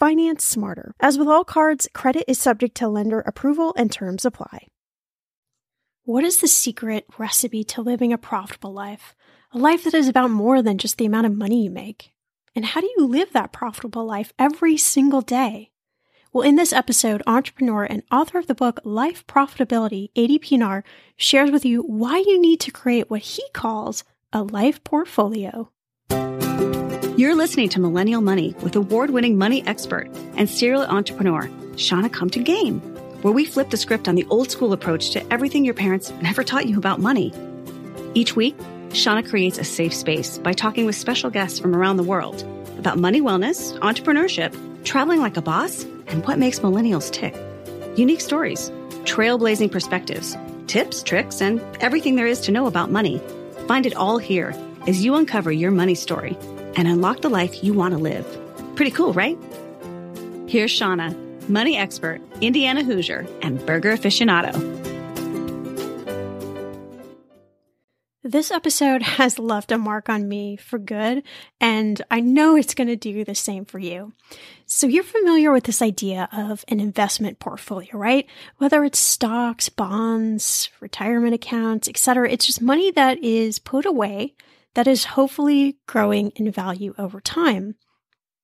Finance smarter. As with all cards, credit is subject to lender approval and terms apply. What is the secret recipe to living a profitable life? A life that is about more than just the amount of money you make. And how do you live that profitable life every single day? Well, in this episode, entrepreneur and author of the book Life Profitability, Adii Pienaar, shares with you why you need to create what he calls a life portfolio. You're listening to Millennial Money with award winning money expert and serial entrepreneur, Shannah Compton Game, where we flip the script on the old school approach to everything your parents never taught you about money. Each week, Shannah creates a safe space by talking with special guests from around the world about money wellness, entrepreneurship, traveling like a boss, and what makes millennials tick. Unique stories, trailblazing perspectives, tips, tricks, and everything there is to know about money. Find it all here as you uncover your money story and unlock the life you want to live. Pretty cool, right? Here's Shannah, money expert, Indiana Hoosier, and burger aficionado. This episode has left a mark on me for good, and I know it's going to do the same for you. So you're familiar with this idea of an investment portfolio, right? Whether it's stocks, bonds, retirement accounts, etc. It's just money that is put away that is hopefully growing in value over time.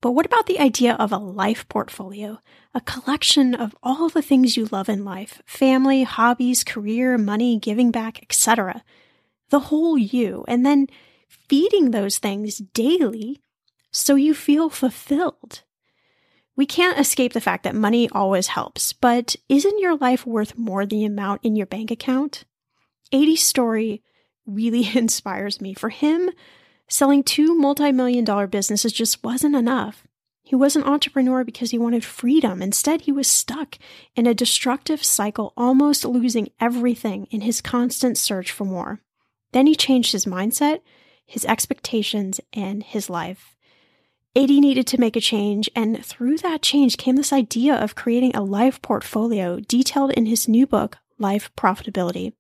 But what about the idea of a life portfolio? A collection of all the things you love in life family, hobbies, career, money, giving back, etc. The whole you, and then feeding those things daily so you feel fulfilled. We can't escape the fact that money always helps, but isn't your life worth more than the amount in your bank account? Adii's story really inspires me. For him, selling two multi million dollar businesses just wasn't enough. He was an entrepreneur because he wanted freedom. Instead, he was stuck in a destructive cycle, almost losing everything in his constant search for more. Then he changed his mindset, his expectations, and his life. Adii needed to make a change, and through that change came this idea of creating a life portfolio detailed in his new book, Life Profitability.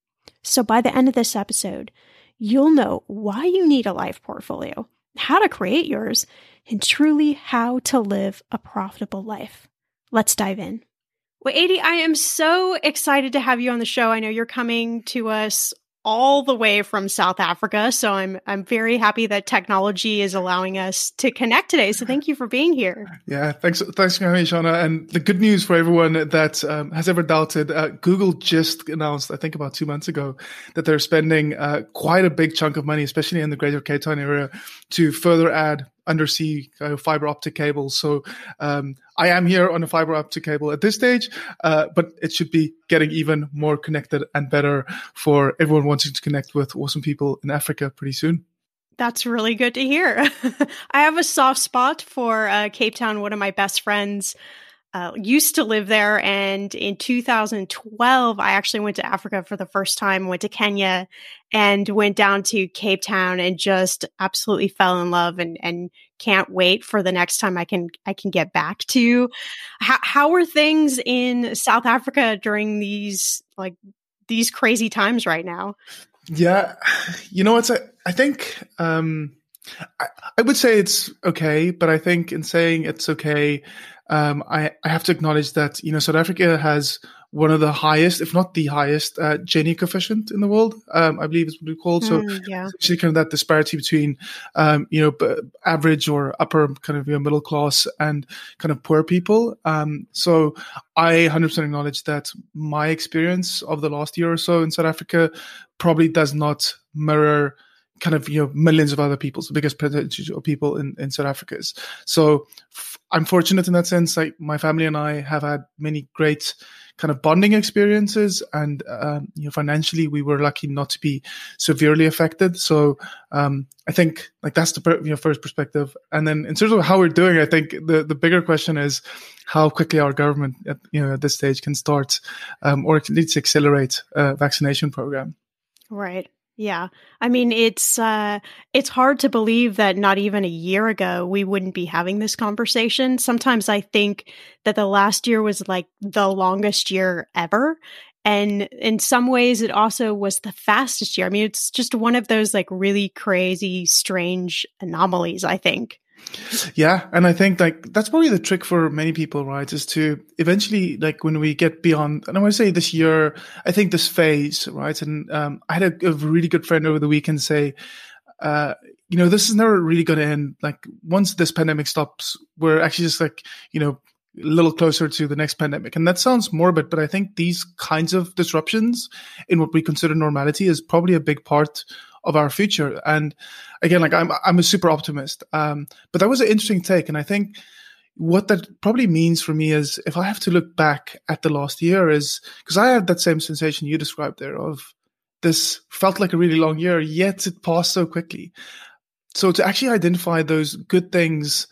So by the end of this episode, you'll know why you need a life portfolio, how to create yours, and truly how to live a profitable life. Let's dive in. Well, Adii, I am so excited to have you on the show. I know you're coming to us all the way from South Africa. So I'm I'm very happy that technology is allowing us to connect today. So thank you for being here. Yeah, thanks thanks for having me, Shannah. And the good news for everyone that um, has ever doubted, uh, Google just announced, I think about two months ago, that they're spending uh, quite a big chunk of money, especially in the Greater Cape Town area, to further add undersea uh, fiber optic cables. So um, I am here on a fiber optic cable at this stage, uh, but it should be getting even more connected and better for everyone wanting to connect with awesome people in Africa pretty soon. That's really good to hear. I have a soft spot for uh, Cape Town. One of my best friends uh, used to live there. And in 2012, I actually went to Africa for the first time, went to Kenya and went down to Cape Town and just absolutely fell in love and, and can't wait for the next time I can, I can get back to. How, how are things in South Africa during these, like, these crazy times right now? Yeah. You know what? I, I think, um, I, I would say it's okay, but I think in saying it's okay, um, I, I have to acknowledge that you know South Africa has one of the highest, if not the highest, uh, Gini coefficient in the world. Um, I believe is what we call. So, mm, yeah. actually, kind of that disparity between, um, you know, b- average or upper kind of you know, middle class and kind of poor people. Um, so, I 100% acknowledge that my experience of the last year or so in South Africa probably does not mirror kind of you know millions of other people's the biggest percentage of people in, in South Africa is. So I'm fortunate in that sense. Like my family and I have had many great kind of bonding experiences, and um, you know financially we were lucky not to be severely affected. So um, I think like that's the per- you know, first perspective, and then in terms of how we're doing, I think the the bigger question is how quickly our government at you know at this stage can start um, or at least accelerate a vaccination program. Right. Yeah. I mean, it's uh it's hard to believe that not even a year ago we wouldn't be having this conversation. Sometimes I think that the last year was like the longest year ever. And in some ways it also was the fastest year. I mean, it's just one of those like really crazy strange anomalies, I think. Yeah, and I think like that's probably the trick for many people, right? Is to eventually like when we get beyond, and I want to say this year, I think this phase, right? And um, I had a, a, really good friend over the weekend say, uh, you know, this is never really going to end. Like once this pandemic stops, we're actually just like you know a little closer to the next pandemic. And that sounds morbid, but I think these kinds of disruptions in what we consider normality is probably a big part of our future. And again, like I'm, I'm a super optimist. Um, but that was an interesting take. And I think what that probably means for me is if I have to look back at the last year is because I had that same sensation you described there of this felt like a really long year, yet it passed so quickly. So to actually identify those good things,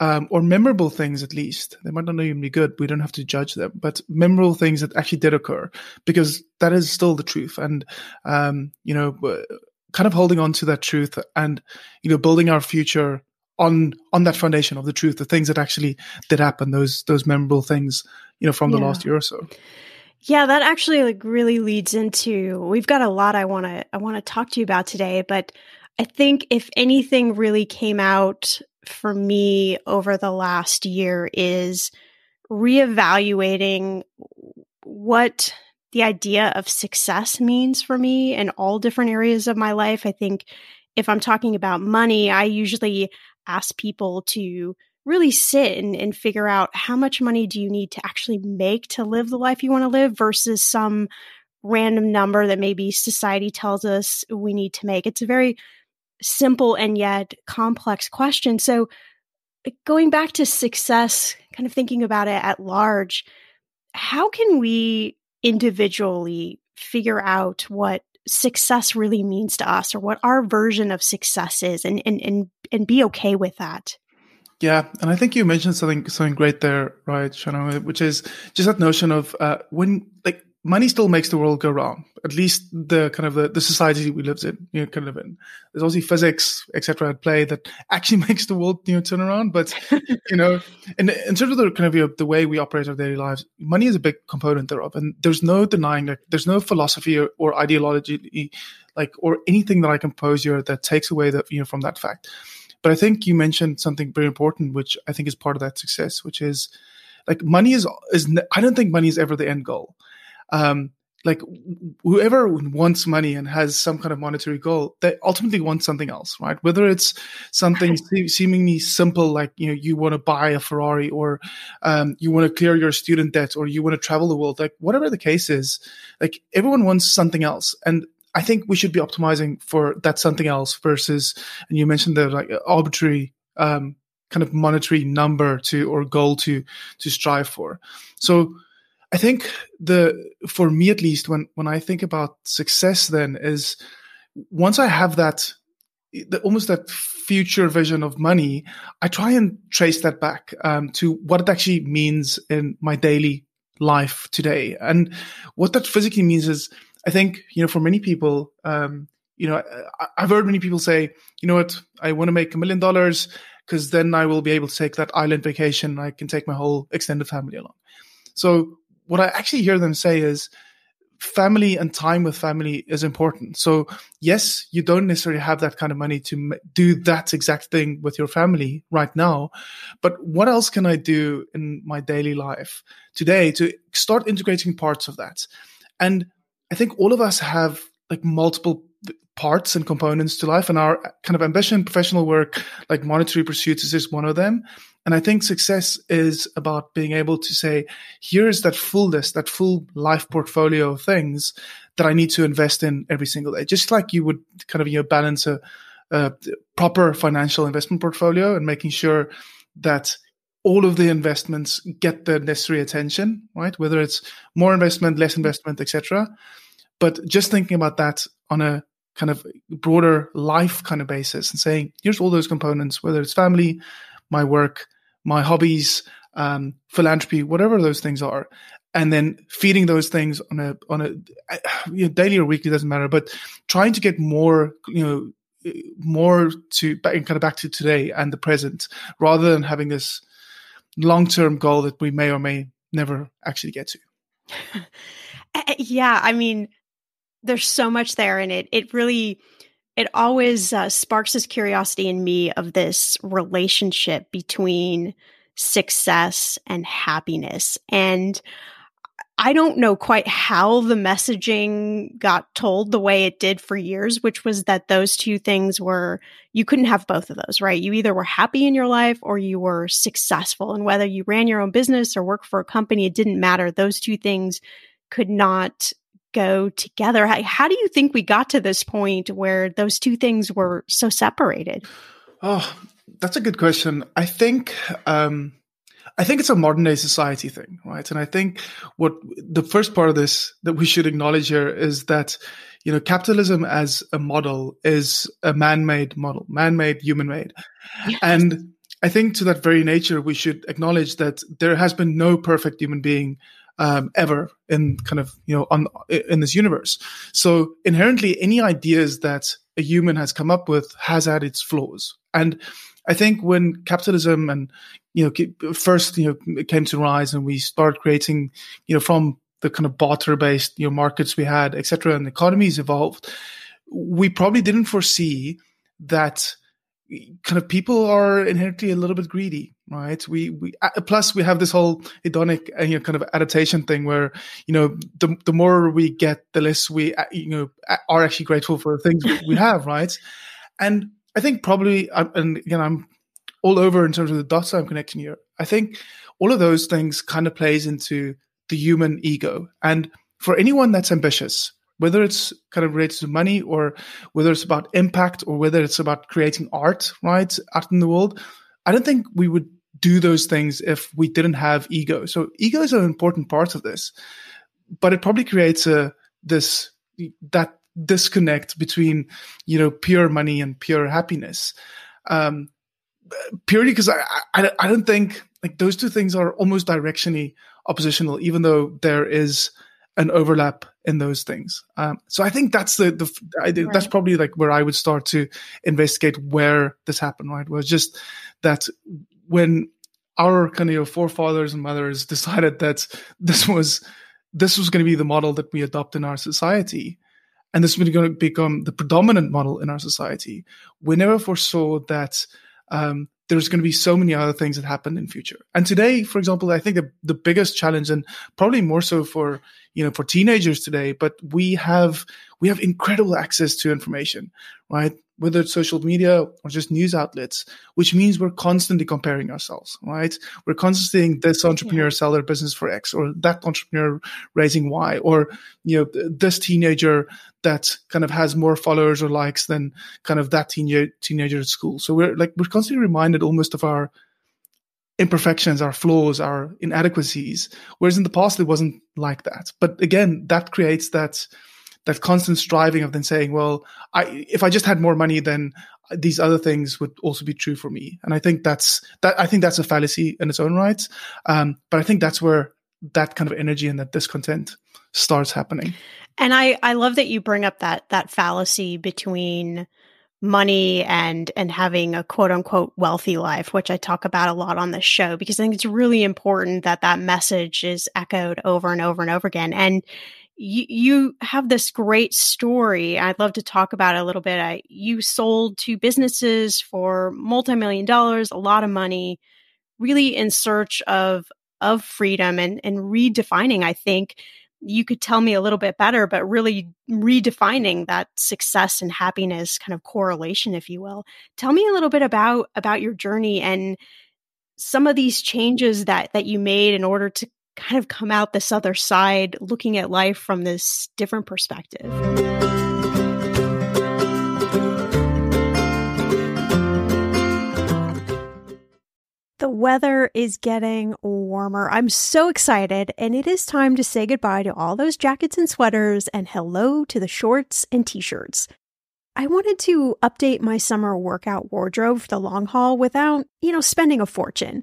um, or memorable things at least. They might not even be good. We don't have to judge them, but memorable things that actually did occur because that is still the truth. And, um, you know, kind of holding on to that truth and you know building our future on on that foundation of the truth the things that actually did happen those those memorable things you know from the yeah. last year or so yeah that actually like really leads into we've got a lot i want to i want to talk to you about today but i think if anything really came out for me over the last year is reevaluating what the idea of success means for me in all different areas of my life. I think if I'm talking about money, I usually ask people to really sit and, and figure out how much money do you need to actually make to live the life you want to live versus some random number that maybe society tells us we need to make. It's a very simple and yet complex question. So, eh, going back to success, kind of thinking about it at large, how can we individually figure out what success really means to us or what our version of success is and and and, and be okay with that. Yeah, and I think you mentioned something something great there, right, Shannah, which is just that notion of uh, when like money still makes the world go round. At least the kind of the, the society we live in, you know, kind of in. There's obviously physics, etc. at play that actually makes the world, you know, turn around. But you know, in in terms of the kind of you know, the way we operate our daily lives, money is a big component thereof, and there's no denying that. There's no philosophy or, or ideology, like or anything that I can pose here that takes away that you know from that fact. But I think you mentioned something very important, which I think is part of that success, which is like money is is I don't think money is ever the end goal um, like whoever wants money and has some kind of monetary goal, they ultimately want something else, right? Whether it's something seemingly simple, like you know you want to buy a Ferrari, or um, you want to clear your student debt, or you want to travel the world, like whatever the case is, like everyone wants something else, and I think we should be optimizing for that something else versus, and you mentioned the like arbitrary um, kind of monetary number to or goal to to strive for. So I think the for me at least when when I think about success then is once I have that the, almost that future vision of money, I try and trace that back um, to what it actually means in my daily life today. And what that physically means is, I think, you know, for many people, um, you know, I, I've heard many people say, you know what, I want to make a million dollars because then I will be able to take that island vacation. I can take my whole extended family along. So what I actually hear them say is family and time with family is important. So yes, you don't necessarily have that kind of money to do that exact thing with your family right now. But what else can I do in my daily life today to start integrating parts of that? And I think all of us have like multiple parts and components to life and our kind of ambition professional work like monetary pursuits is just one of them and i think success is about being able to say here's that full list that full life portfolio of things that i need to invest in every single day. Just like you would kind of you know balance a, a proper financial investment portfolio and making sure that all of the investments get the necessary attention right? Whether it's more investment less mm-hmm. investment etc but just thinking about that on a kind of broader life kind of basis and saying, here's all those components, whether it's family, my work, my hobbies, um, philanthropy, whatever those things are, and then feeding those things on a on a you know, daily or weekly doesn't matter, but trying to get more, you know, more to kind of back to today and the present, rather than having this long term goal that we may or may never actually get to. yeah, I mean, there's so much there and it it really it always uh, sparks this curiosity in me of this relationship between success and happiness and I don't know quite how the messaging got told the way it did for years, which was that those two things were, you couldn't have both of those, right? You either were happy in your life or you were successful. And whether you ran your own business or worked for a company, it didn't matter. Those two things could not go together. How, how, do you think we got to this point where those two things were so separated? Oh, that's a good question. I think um, I think it's a modern day society thing, right? And I think what the first part of this that we should acknowledge here is that you know capitalism as a model is a man-made model, man-made, human-made, yes. and I think to that very nature we should acknowledge that there has been no perfect human being um, ever in kind of you know on in this universe. So inherently, any ideas that a human has come up with has had its flaws, and I think when capitalism and you know first you know came to rise and we start creating you know from the kind of barter based you know markets we had etc and economies evolved we probably didn't foresee that kind of people are inherently a little bit greedy right? We we uh, plus we have this whole hedonic uh, you know kind of adaptation thing where you know the the more we get the less we uh, you know are actually grateful for the things we have right? And i think probably and again i'm all over in terms of the dots i'm connecting here. I think all of those things kind of plays into the human ego. And for anyone that's ambitious whether it's kind of related to money or whether it's about impact or whether it's about creating art, right, out in the world. I don't think we would do those things if we didn't have ego. So ego is an important part of this, but it probably creates a this that disconnect between you know pure money and pure happiness. Um, purely because I, I I don't think like those two things are almost directionally oppositional, even though there is an overlap in those things. Um, so I think that's the, the I, right. that's probably like where I would start to investigate where this happened. Right, was just that when our kind of forefathers and mothers decided that this was this was going to be the model that we adopt in our society, and this was going to become the predominant model in our society. We never foresaw that um, there's going to be so many other things that happen in future. And today, for example, I think the, the biggest challenge and probably more so for, you know, for teenagers today, but we have, we have incredible access to information, right? Whether it's social media or just news outlets, which means we're constantly comparing ourselves, right? We're constantly saying this entrepreneur yeah. sell their business for X or that entrepreneur raising Y or, you know, this teenager that kind of has more followers or likes than kind of that teenager, teenager at school. So we're like, we're constantly reminded almost of our, imperfections, our flaws, our inadequacies. Whereas in the past, it wasn't like that. But again, that creates that that constant striving of then saying, well, I, if I just had more money, then these other things would also be true for me. And I think that's that. I think that's a fallacy in its own right. Um, but I think that's where that kind of energy and that discontent starts happening. And I, I love that you bring up that that fallacy between money and and having a quote unquote wealthy life which i talk about a lot on this show because i think it's really important that that message is echoed over and over and over again and you, you have this great story. I'd love to talk about it a little bit. I, you sold two businesses for multi-million dollars a lot of money really in search of of freedom and and redefining i think. You could tell me a little bit better, but really redefining that success and happiness kind of correlation, if you will. Tell me a little bit about about your journey and some of these changes that that you made in order to kind of come out this other side, looking at life from this different perspective. The weather is getting warmer. I'm so excited, and it is time to say goodbye to all those jackets and sweaters and hello to the shorts and t shirts. I wanted to update my summer workout wardrobe for the long haul without, you know, spending a fortune.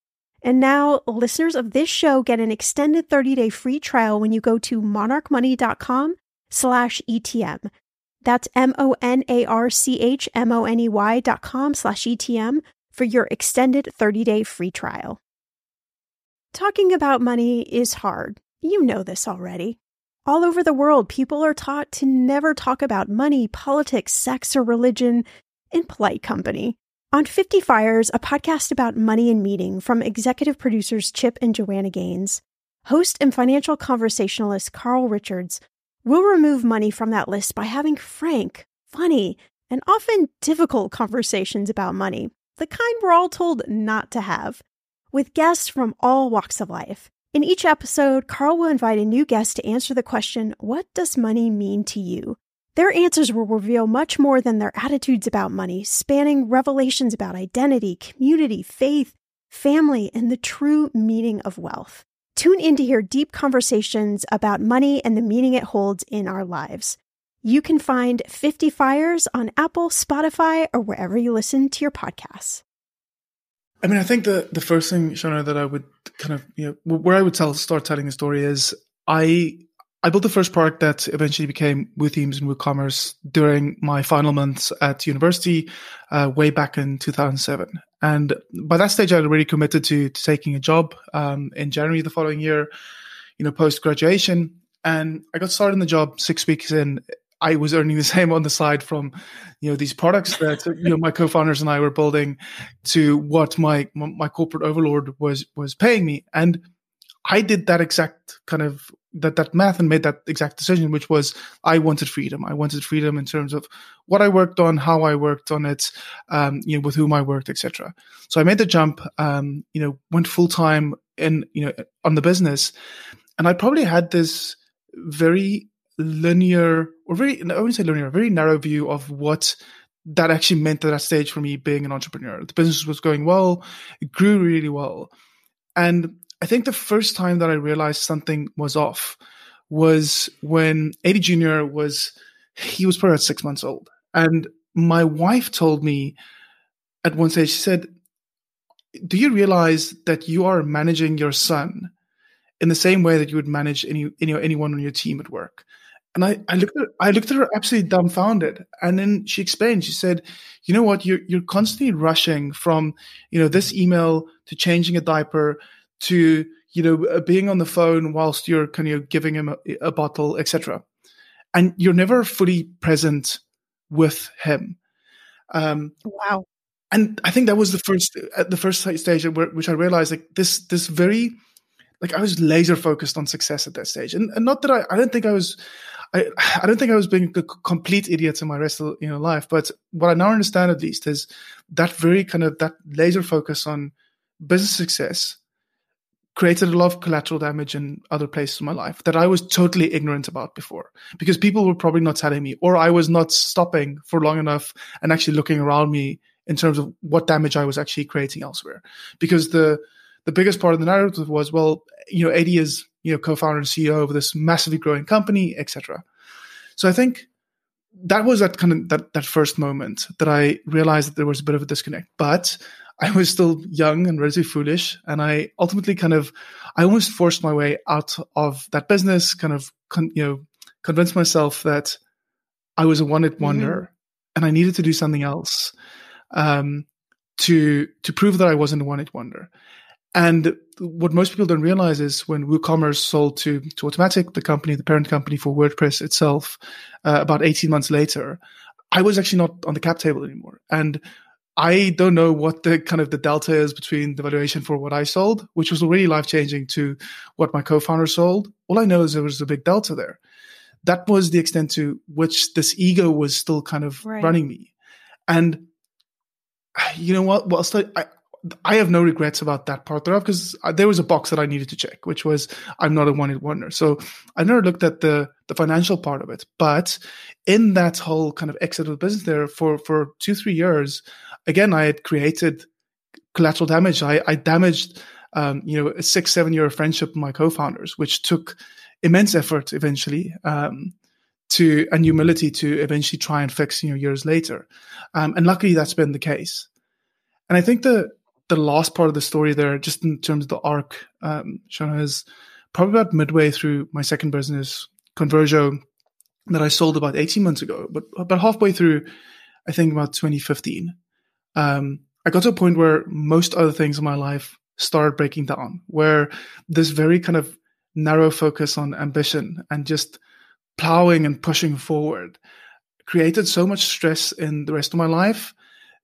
And now listeners of this show get an extended 30-day free trial when you go to monarchmoney.com slash ETM. That's M-O-N-A-R-C-H-M-O-N-E-Y dot com slash ETM for your extended 30-day free trial. Talking about money is hard. You know this already. All over the world, people are taught to never talk about money, politics, sex, or religion in polite company. On 50 Fires, a podcast about money and meeting from executive producers Chip and Joanna Gaines, host and financial conversationalist Carl Richards will remove money from that list by having frank, funny, and often difficult conversations about money, the kind we're all told not to have, with guests from all walks of life. In each episode, Carl will invite a new guest to answer the question, What does money mean to you? Their answers will reveal much more than their attitudes about money, spanning revelations about identity, community, faith, family, and the true meaning of wealth. Tune in to hear deep conversations about money and the meaning it holds in our lives. You can find 50 Fires on Apple, Spotify, or wherever you listen to your podcasts. I mean, I think the the first thing, Shannah, that I would kind of you know where I would tell start telling a story is I I built the first product that eventually became WooThemes and WooCommerce during my final months at university, uh, way back in 2007. And by that stage, I'd already committed to, to taking a job um, in January the following year, you know, post graduation. And I got started in the job six weeks in. I was earning the same on the side from, you know, these products that you know my co-founders and I were building, to what my my corporate overlord was was paying me. And I did that exact kind of that that math and made that exact decision, which was I wanted freedom. I wanted freedom in terms of what I worked on, how I worked on it, um, you know, with whom I worked, etc. So I made the jump. Um, you know, went full time in you know on the business, and I probably had this very linear or very I wouldn't say linear, very narrow view of what that actually meant at that stage for me being an entrepreneur. The business was going well, it grew really well, and I think the first time that I realized something was off was when Eddie Jr. was, he was probably six months old. And my wife told me at one stage, she said, Do you realize that you are managing your son in the same way that you would manage any, any anyone on your team at work? And I, I looked at I looked at her absolutely dumbfounded. And then she explained, she said, you know what, you're you're constantly rushing from, you know, this email to changing a diaper to you know uh, being on the phone whilst you're kind of giving him a, a bottle etc and you're never fully present with him um wow and i think that was the first at uh, the first stage where, which i realized like this this very like I was laser focused on success at that stage. And, and not that I, I don't think I was, I, I don't think I was being a complete idiot in my rest of you know life. But what I now understand at least is that very kind of that laser focus on business success created a lot of collateral damage in other places in my life that I was totally ignorant about before because people were probably not telling me, or I was not stopping for long enough and actually looking around me in terms of what damage I was actually creating elsewhere. Because the the biggest part of the narrative was, well, you know, Adii is you know co-founder and CEO of this massively growing company, etc. So I think that was that kind of that that first moment that I realized that there was a bit of a disconnect. But I was still young and relatively foolish, and I ultimately kind of I almost forced my way out of that business. Kind of con, you know convinced myself that I was a one-hit wonder, mm-hmm. and I needed to do something else um, to to prove that I wasn't a one-hit wonder. And what most people don't realize is when WooCommerce sold to to Automattic, the company, the parent company for WordPress itself, uh, about 18 months later, I was actually not on the cap table anymore. And I don't know what the kind of the delta is between the valuation for what I sold, which was already life changing, to what my co-founder sold. All I know is there was a big delta there. That was the extent to which this ego was still kind of right. running me. And you know what? Well, I, I have no regrets about that part thereof because there was a box that I needed to check, which was I'm not a one hit wonder. So I never looked at the the financial part of it. But in that whole kind of exit of the business there for for two three years, again I had created collateral damage. I, I damaged um, you know a six seven year friendship with my co-founders, which took immense effort eventually. Um, to and humility to eventually try and fix you know years later, um, and luckily that's been the case. And I think the the last part of the story there, just in terms of the arc, um, Shannah, is probably about midway through my second business, Conversio, that I sold about 18 months ago. But about halfway through, I think about 2015, um, I got to a point where most other things in my life started breaking down, where this very kind of narrow focus on ambition and just plowing and pushing forward created so much stress in the rest of my life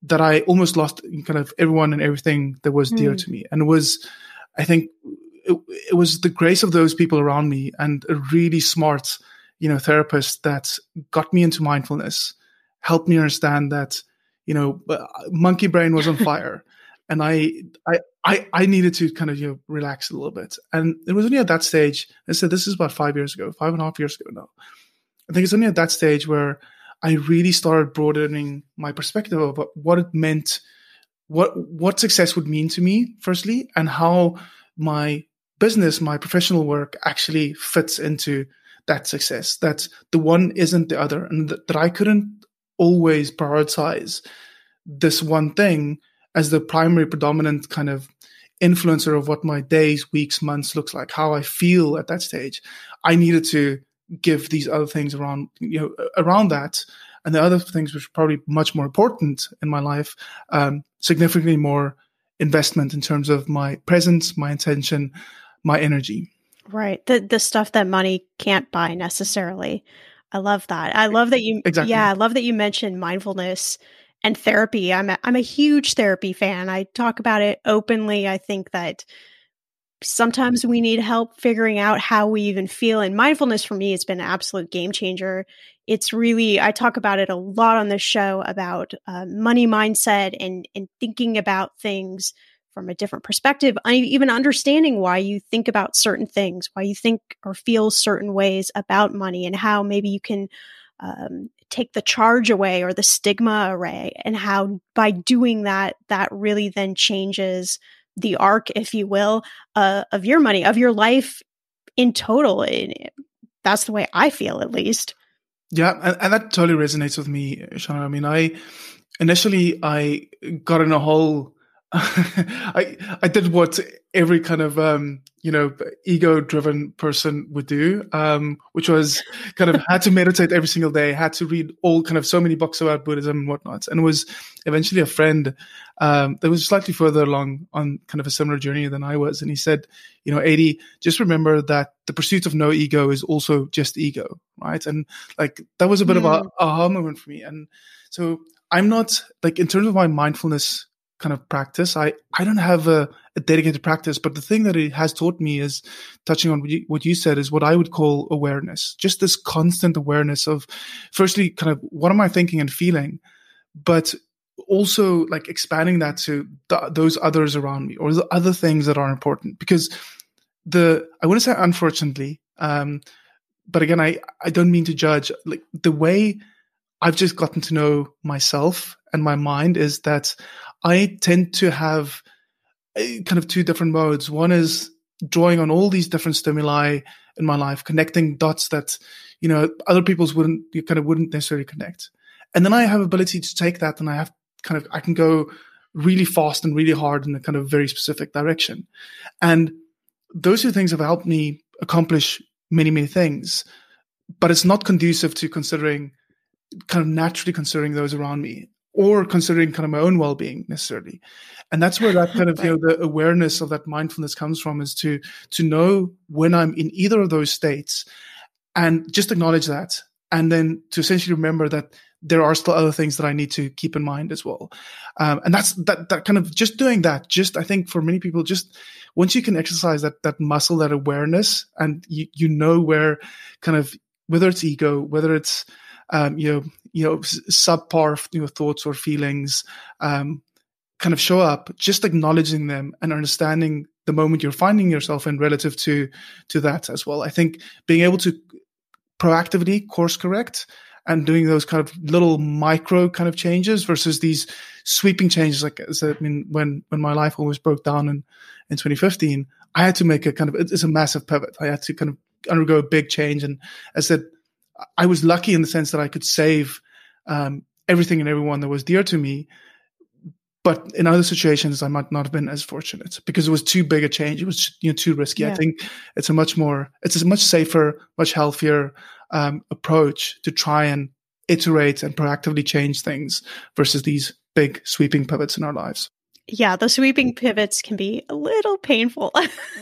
that I almost lost kind of everyone and everything that was mm. dear hmm. to me. And it was, I think, it, it, was the grace of those people around me and a really smart, you know, therapist that got me into mindfulness, helped me understand that, you know, uh, monkey brain was on fire. and I, I, I, I needed to kind of, you know, relax a little bit. And it was only at that stage, I said, this is about five years ago, five and a half years ago now. I think it's only at that stage where I really started broadening my perspective of what it meant, what what success would mean to me, firstly, and how my business, my professional work actually fits into that success. That the one isn't the other, and that, that I couldn't always prioritize this one thing as the primary predominant kind of influencer of what my days, weeks, months looks like, how I feel at that stage. I needed to give these other things around you know around that. And the other things which are probably much more important in my life um, significantly more investment in terms of my presence my intention my energy. Right. The the stuff that money can't buy necessarily. I love that. I love that you exactly. yeah i love that you mentioned mindfulness and therapy. I'm a, i'm a huge therapy fan. I talk about it openly. I think that sometimes we need help figuring out how we even feel. And mindfulness for me has been an absolute game changer. It's really, I talk about it a lot on this show about uh, money mindset and, and thinking about things from a different perspective, even understanding why you think about certain things, why you think or feel certain ways about money, and how maybe you can um, take the charge away or the stigma away, and how by doing that, that really then changes the arc, if you will, uh, of your money, of your life in total. It, that's the way I feel, at least. Yeah, and, and that totally resonates with me, Sean. I mean, I initially I got in a whole I I did what every kind of um, you know ego driven person would do, um, which was kind of had to meditate every single day, had to read all kind of so many books about Buddhism and whatnot, and was eventually a friend um, that was slightly further along on kind of a similar journey than I was, and he said, you know, Adii, just remember that the pursuit of no ego is also just ego, right? And like that was a bit mm. of a aha moment for me, and so I'm not like in terms of my mindfulness kind of practice. I, I don't have a, a, dedicated practice, but the thing that it has taught me is touching on what you, what you said is what I would call awareness. Just this constant awareness of firstly, kind of what am I thinking and feeling? But also like expanding that to th- those others around me or the other things that are important because the, I want to say unfortunately, um, but again, I, I don't mean to judge like the way I've just gotten to know myself and my mind is that I tend to have uh, kind of two different modes. One is drawing on all these different stimuli in my life, connecting dots that, you know, other people's wouldn't, you kind of wouldn't necessarily connect. And then I have ability to take that and I have kind of, I can go really fast and really hard in a kind of very specific direction. And those two things have helped me accomplish many, many things, but it's not conducive to considering kind of naturally considering those around me or considering kind of my own well-being necessarily. And that's where that kind of you know the awareness of that mindfulness comes from is to to know when i'm in either of those states and just acknowledge that. And then to essentially remember that there are still other things that i need to keep in mind as well. Um, and that's that that kind of just doing that just i think for many people just once you can exercise that that muscle that awareness and you you know where kind of whether it's ego whether it's um, you know, you know, subpar you know, thoughts or feelings um, kind of show up, just acknowledging them and understanding the moment you're finding yourself in relative to to that as well. I think being able to proactively course correct and doing those kind of little micro kind of changes versus these sweeping changes. Like I mean, when when my life almost broke down in in 2015, I had to make a kind of it's a massive pivot. I had to kind of undergo a big change, and I said I was lucky in the sense that I could save um, everything and everyone that was dear to me. But in other situations, I might not have been as fortunate because it was too big a change. It was you know too risky. Yeah. I think it's a much more, it's a much safer, much healthier um, approach to try and iterate and proactively change things versus these big sweeping pivots in our lives yeah, the sweeping pivots can be a little painful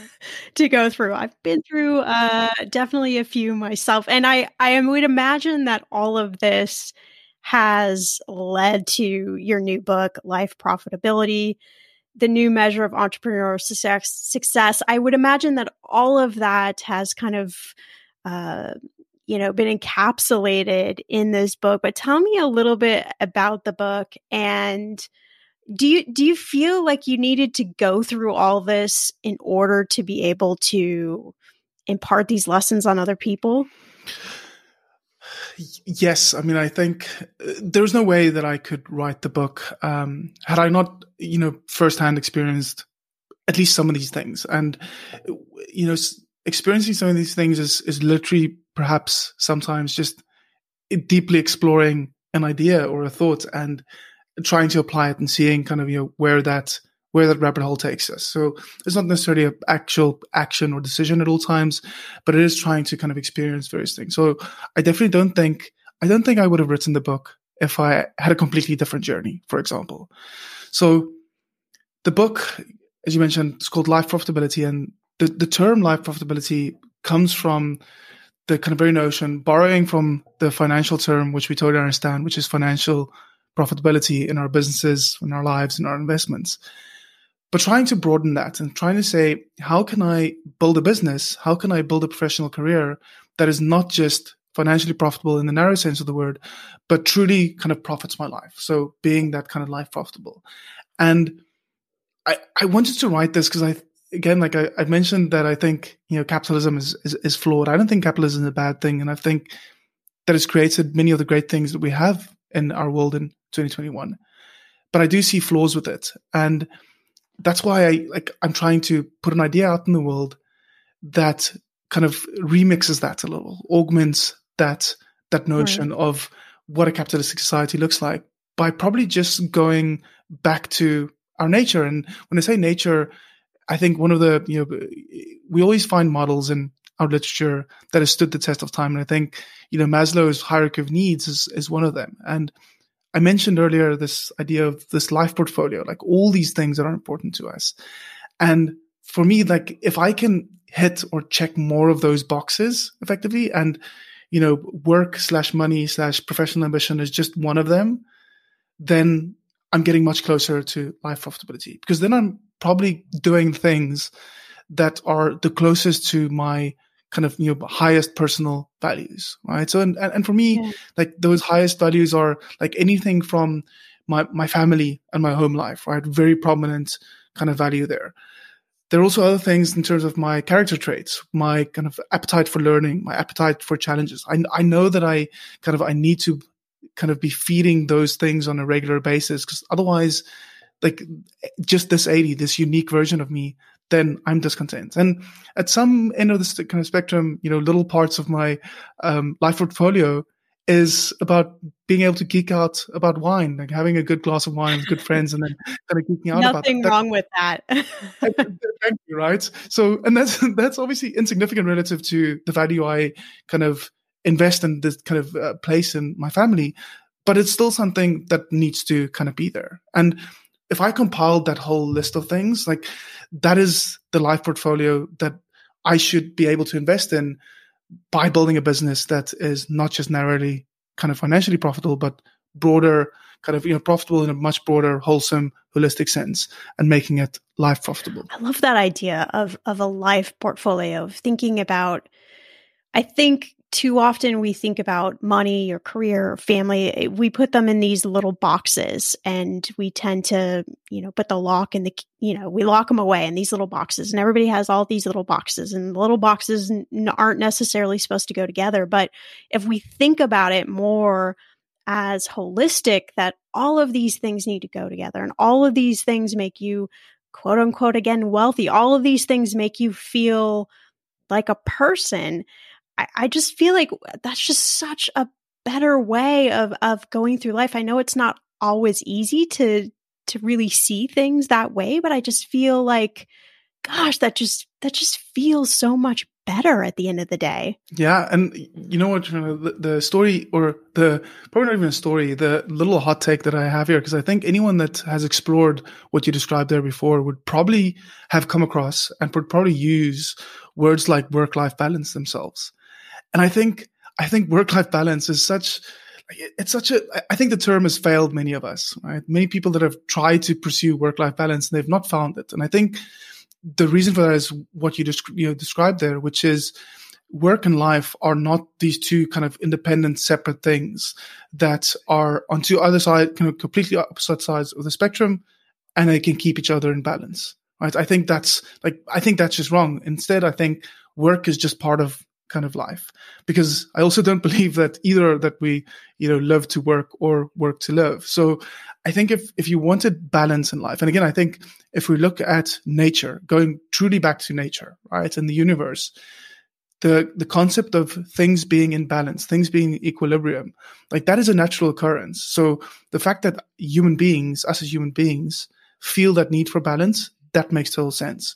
to go through. I've been through uh, definitely a few myself, and I I would imagine that all of this has led to your new book, Life Profitability, the new measure of entrepreneurial success. Success. I would imagine that all of that has kind of uh, you know been encapsulated in this book. But tell me a little bit about the book and do you do you feel like you needed to go through all this in order to be able to impart these lessons on other people? Yes. I mean i think uh, there's no way that i could write the book um, had i not you know firsthand experienced at least some of these things. And you know experiencing some of these things is is literally perhaps sometimes just deeply exploring an idea or a thought. And trying to apply it and seeing kind of you know where that where that rabbit hole takes us. So it's not necessarily an actual action or decision at all times, but it is trying to kind of experience various things. So I definitely don't think I don't think I would have written the book if I had a completely different journey, for example. So the book, as you mentioned, it's called Life Profitability, and the, the term life profitability comes from the kind of very notion, borrowing from the financial term, which we totally understand, which is financial profitability in our businesses, in our lives, in our investments. But trying to broaden that and trying to say, how can I build a business? How can I build a professional career that is not just financially profitable in the narrow sense of the word, but truly kind of profits my life? So being that kind of life profitable. And I, I wanted to write this because I, again, like I, I, mentioned that I think, you know, capitalism is, is, is flawed. I don't think capitalism is a bad thing. And I think that it's created many of the great things that we have in our world in 2021. But I do see flaws with it. And that's why I like I'm trying to put an idea out in the world that kind of remixes that a little, augments that that notion right. of what a capitalistic society looks like by probably just going back to our nature. And when I say nature, I think one of the, you know, we always find models in our literature that has stood the test of time. And I think, you know, Maslow's hierarchy of needs is, is one of them. And I mentioned earlier this idea of this life portfolio, like all these things that are important to us. And for me, like if I can hit or check more of those boxes effectively and, you know, work slash money slash professional ambition is just one of them, then I'm getting much closer to life profitability because then I'm probably doing things that are the closest to my kind of you know highest personal values right? So and and for me yeah. like those highest values are like anything from my my family and my home life right? Very prominent kind of value there. There are also other things in terms of my character traits my kind of appetite for learning my appetite for challenges. I i know that i kind of i need to kind of be feeding those things on a regular basis because otherwise like just this Adii this unique version of me then I'm discontent. And at some end of this kind of spectrum, you know, little parts of my um, life portfolio is about being able to geek out about wine, like having a good glass of wine with good friends, and then kind of geeking out Nothing about Nothing wrong with that. thank you, right? So, and that's that's obviously insignificant relative to the value I kind of invest in this kind of uh, place in my family, but it's still something that needs to kind of be there. And if I compiled that whole list of things, like that is the life portfolio that I should be able to invest in by building a business that is not just narrowly kind of financially profitable, but broader, kind of, you know, profitable in a much broader, wholesome, holistic sense and making it life profitable. I love that idea of, of a life portfolio of thinking about, I think too often we think about money or career or family eh, we put them in these little boxes and we tend to you know put the lock in the you know we lock them away in these little boxes and everybody has all these little boxes and the little boxes n- aren't necessarily supposed to go together. But if we think about it more as holistic that all of these things need to go together and all of these things make you quote unquote again wealthy all of these things make you feel like a person I, I just feel like that's just such a better way of of going through life. I know it's not always easy to to really see things that way, but I just feel like gosh, that just that just feels so much better at the end of the day. Yeah, and you know what? The, the story, or the probably not even a story, the little hot take that I have here, because I think anyone that has explored what you described there before would probably have come across and would probably use words like work life balance themselves. And I think, I think work life balance is such, it's such a, I think the term has failed many of us, right? Many people that have tried to pursue work life balance, and they've not found it. And I think the reason for that is what you, desc- you know, described there, which is, work and life are not these two kind of independent separate things that are on two other side kind of completely opposite sides of the spectrum and they can keep each other in balance right i think that's like i think that's just wrong instead i think work is just part of kind of life. Because i also don't believe that either that we you know love to work or work to love. So i think if if you wanted balance in life and again i think if we look at nature going truly back to nature right and the universe the the concept of things being in balance things being in equilibrium like that is a natural occurrence. So the fact that human beings us as human beings feel that need for balance that makes total sense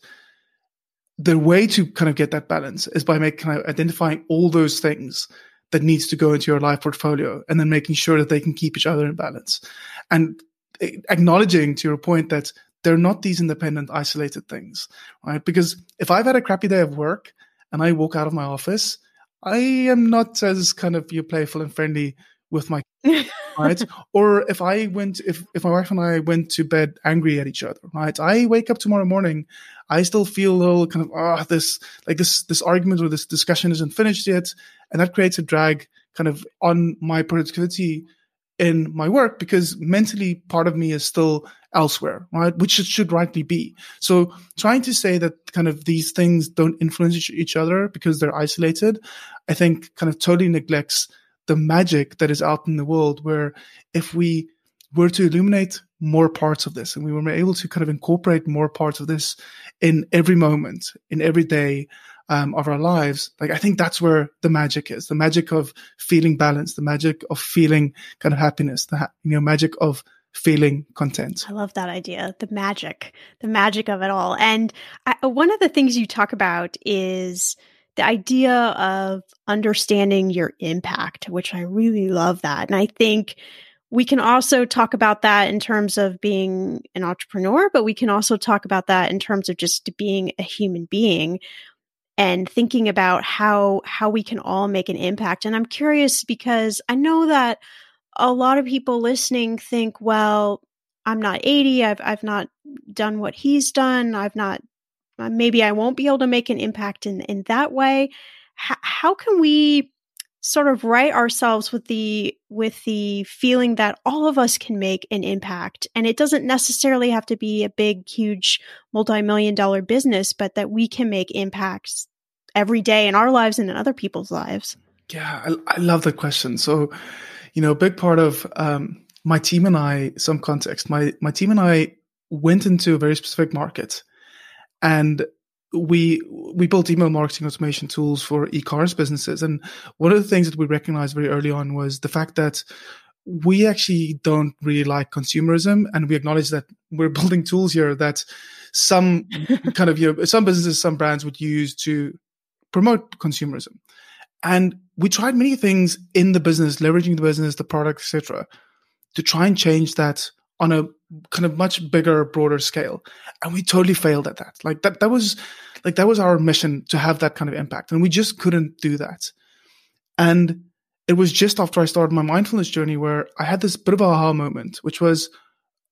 the way to kind of get that balance is by making kind of identifying all those things that needs to go into your life portfolio and then making sure that they can keep each other in balance. And eh, acknowledging to your point that they're not these independent isolated things right? Because if i've had a crappy day of work and i walk out of my office i am not as kind of you playful and friendly with my right or if i went if if my wife and i went to bed angry at each other right i wake up tomorrow morning i still feel a little kind of ah oh, this like this this argument or this discussion isn't finished yet and that creates a drag kind of on my productivity in my work because mentally part of me is still elsewhere, right? Which it should rightly be. So trying to say that kind of these things don't influence each other because they're isolated, I think kind of totally neglects the magic that is out in the world where if we were to illuminate more parts of this and we were able to kind of incorporate more parts of this in every moment, in every day um, of our lives, like I think that's where the magic is the magic of feeling balance, the magic of feeling kind of happiness, the ha- you know, magic of feeling content. I love that idea. The magic, the magic of it all. And I, one of the things you talk about is the idea of understanding your impact, which I really love that. And I think we can also talk about that in terms of being an entrepreneur, but we can also talk about that in terms of just being a human being and thinking about how how we can all make an impact. And I'm curious because I know that a lot of people listening think, well, I'm not Adii. I've I've not done what he's done. I've not maybe I won't be able to make an impact in in that way. H- how can we sort of right ourselves with the with the feeling that all of us can make an impact? And it doesn't necessarily have to be a big huge multi-million dollar business but that we can make impacts every day in our lives and in other people's lives. Yeah i, I love that question. So you know a big part of um, my team and i some context my my team and i went into a very specific market and we we built email marketing automation tools for e-commerce businesses. And one of the things that we recognized very early on was the fact that we actually don't really like consumerism. And we acknowledge that we're building tools here that some kind of you know some businesses some brands would use to promote consumerism. And we tried many things in the business leveraging the business the product etc to try and change that on a kind of much bigger, broader scale. And we totally failed at that. Like that, that was like, that was our mission to have that kind of impact. And we just couldn't do that. And it was just after I started my mindfulness journey where I had this bit of aha moment, which was,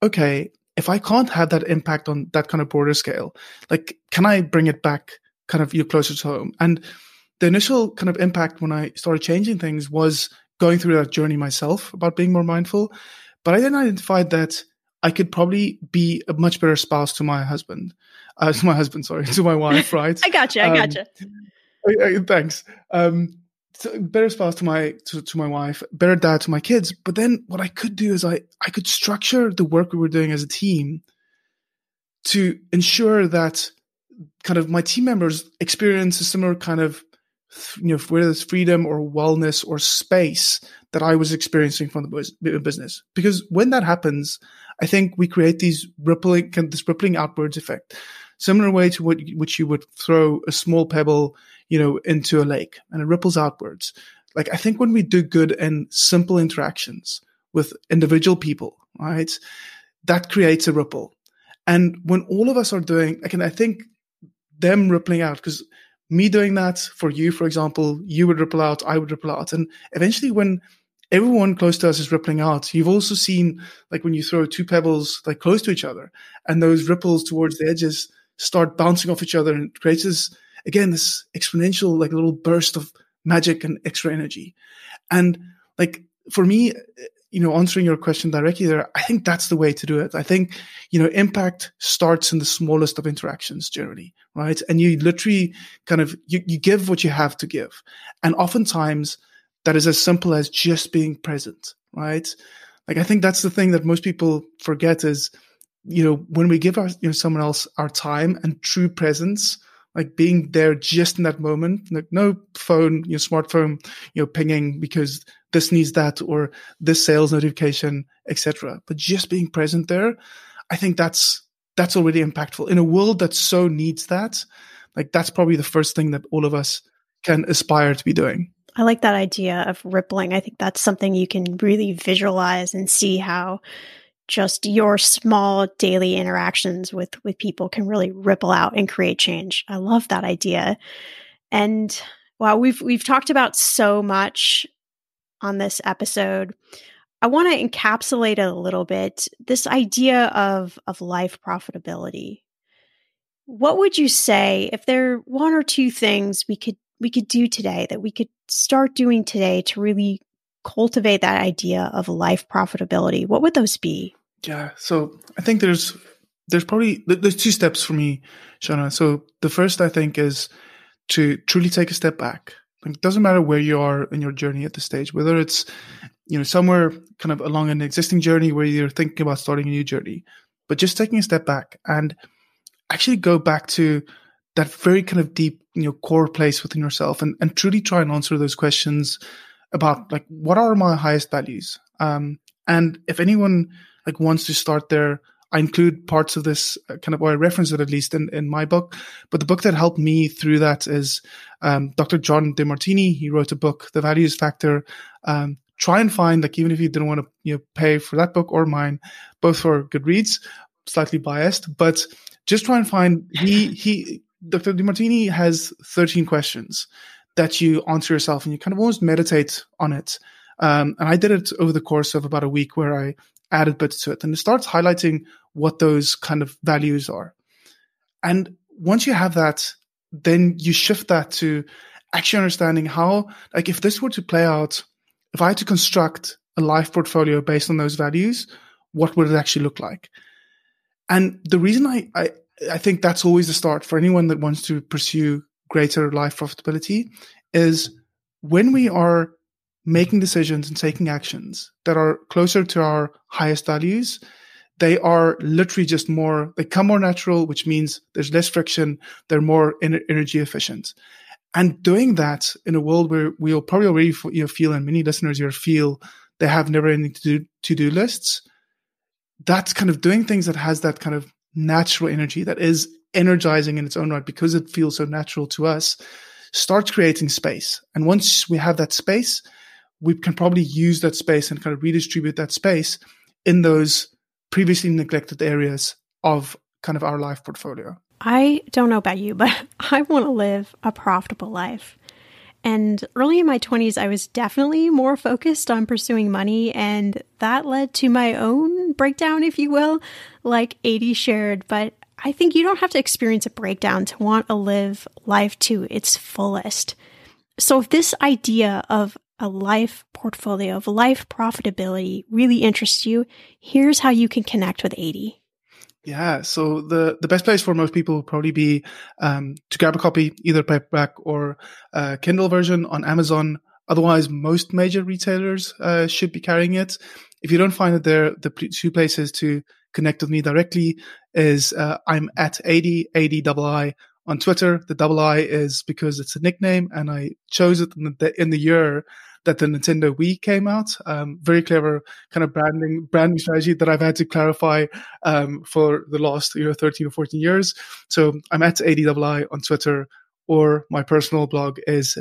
okay, if I can't have that impact on that kind of broader scale, like, can I bring it back kind of you closer to home? And the initial kind of impact when I started changing things was going through that journey myself about being more mindful but I then identified that I could probably be a much better spouse to my husband, uh, to my husband, sorry, to my wife, right? I gotcha. I gotcha. Um, thanks. Um, so better spouse to my to, to my wife, better dad to my kids. But then what I could do is I I could structure the work we were doing as a team to ensure that kind of my team members experience a similar kind of you know whether it's freedom or wellness or space that I was experiencing from the business. Because when that happens, I think we create these rippling, this rippling outwards effect, similar way to what which you would throw a small pebble, you know, into a lake and it ripples outwards. Like I think when we do good and simple interactions with individual people, right, that creates a ripple. And when all of us are doing, again, I think them rippling out because me doing that for you, for example, you would ripple out, I would ripple out. And eventually when everyone close to us is rippling out, you've also seen like when you throw two pebbles like close to each other and those ripples towards the edges start bouncing off each other and it creates this, again, this exponential like little burst of magic and extra energy. And like for me, you know, answering your question directly there, I think that's the way to do it. I think, you know, impact starts in the smallest of interactions generally, right? And you literally kind of, you, you give what you have to give. And oftentimes that is as simple as just being present, right? Like, I think that's the thing that most people forget is, you know, when we give our, you know, someone else our time and true presence, like being there just in that moment, like no phone, your smartphone, you know, pinging because this needs that or this sales notification, etc. But just being present there, I think that's that's already impactful in a world that so needs that. Like that's probably the first thing that all of us can aspire to be doing. I like that idea of rippling. I think that's something you can really visualize and see how just your small daily interactions with with people can really ripple out and create change. I love that idea. And wow, we've we've talked about so much on this episode. I want to encapsulate a little bit. This idea of of life profitability. What would you say if there are one or two things we could we could do today that we could start doing today to really cultivate that idea of life profitability? What would those be? Yeah, so I think there's there's probably there's two steps for me, Shannah. So the first I think is to truly take a step back it doesn't matter where you are in your journey at this stage, whether it's you know somewhere kind of along an existing journey where you're thinking about starting a new journey, but just taking a step back and actually go back to that very kind of deep, you know, core place within yourself and, and truly try and answer those questions about like what are my highest values? Um, and if anyone like wants to start there, I include parts of this uh, kind of, or I reference it at least in, in my book. But the book that helped me through that is um, Dr. John Demartini. He wrote a book, The Values Factor. Um, try and find, like, even if you didn't want to you know, pay for that book or mine, both for good reads, slightly biased, but just try and find, he, he, Dr. Demartini has 13 questions that you answer yourself and you kind of almost meditate on it. Um, and I did it over the course of about a week where I added bits to it. And it starts highlighting what those kind of values are. And once you have that, then you shift that to actually understanding how, like, if this were to play out, if I had to construct a life portfolio based on those values, what would it actually look like? And the reason I, I, I think that's always the start for anyone that wants to pursue greater life profitability is when we are making decisions and taking actions that are closer to our highest values, they are literally just more, they come more natural, which means there's less friction. They're more energy efficient. And doing that in a world where we'll probably already you know, feel, and many listeners here feel they have never ending to do, to do lists. That's kind of doing things that has that kind of natural energy that is energizing in its own right because it feels so natural to us starts creating space. And once we have that space, we can probably use that space and kind of redistribute that space in those previously neglected areas of kind of our life portfolio. I don't know about you, but I want to live a profitable life. And early in my 20s, I was definitely more focused on pursuing money, and that led to my own breakdown, if you will, like Adii shared. But I think you don't have to experience a breakdown to want to live life to its fullest. So, if this idea of a life portfolio of life profitability really interests you, here's how you can connect with Adii. Yeah, so the, the best place for most people would probably be um, to grab a copy, either paperback or Kindle version on Amazon. Otherwise, most major retailers uh, should be carrying it. If you don't find it there, the two places to connect with me directly is uh, I'm at 80, 80 I on Twitter. The double I is because it's a nickname and I chose it in the, in the year that the Nintendo Wii came out. Um, very clever kind of branding branding strategy that I've had to clarify um, for the last you know 13 or 14 years. So I'm at ADII on Twitter, or my personal blog is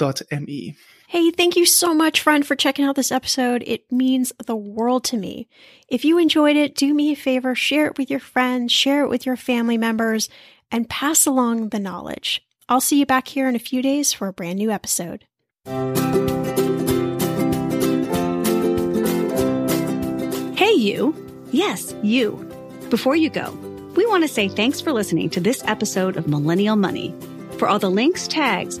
ADII.me. Hey, thank you so much, friend, for checking out this episode. It means the world to me. If you enjoyed it, do me a favor, share it with your friends, share it with your family members, and pass along the knowledge. I'll see you back here in a few days for a brand new episode. Hey, you. Yes, you. Before you go, we want to say thanks for listening to this episode of Millennial Money. For all the links, tags,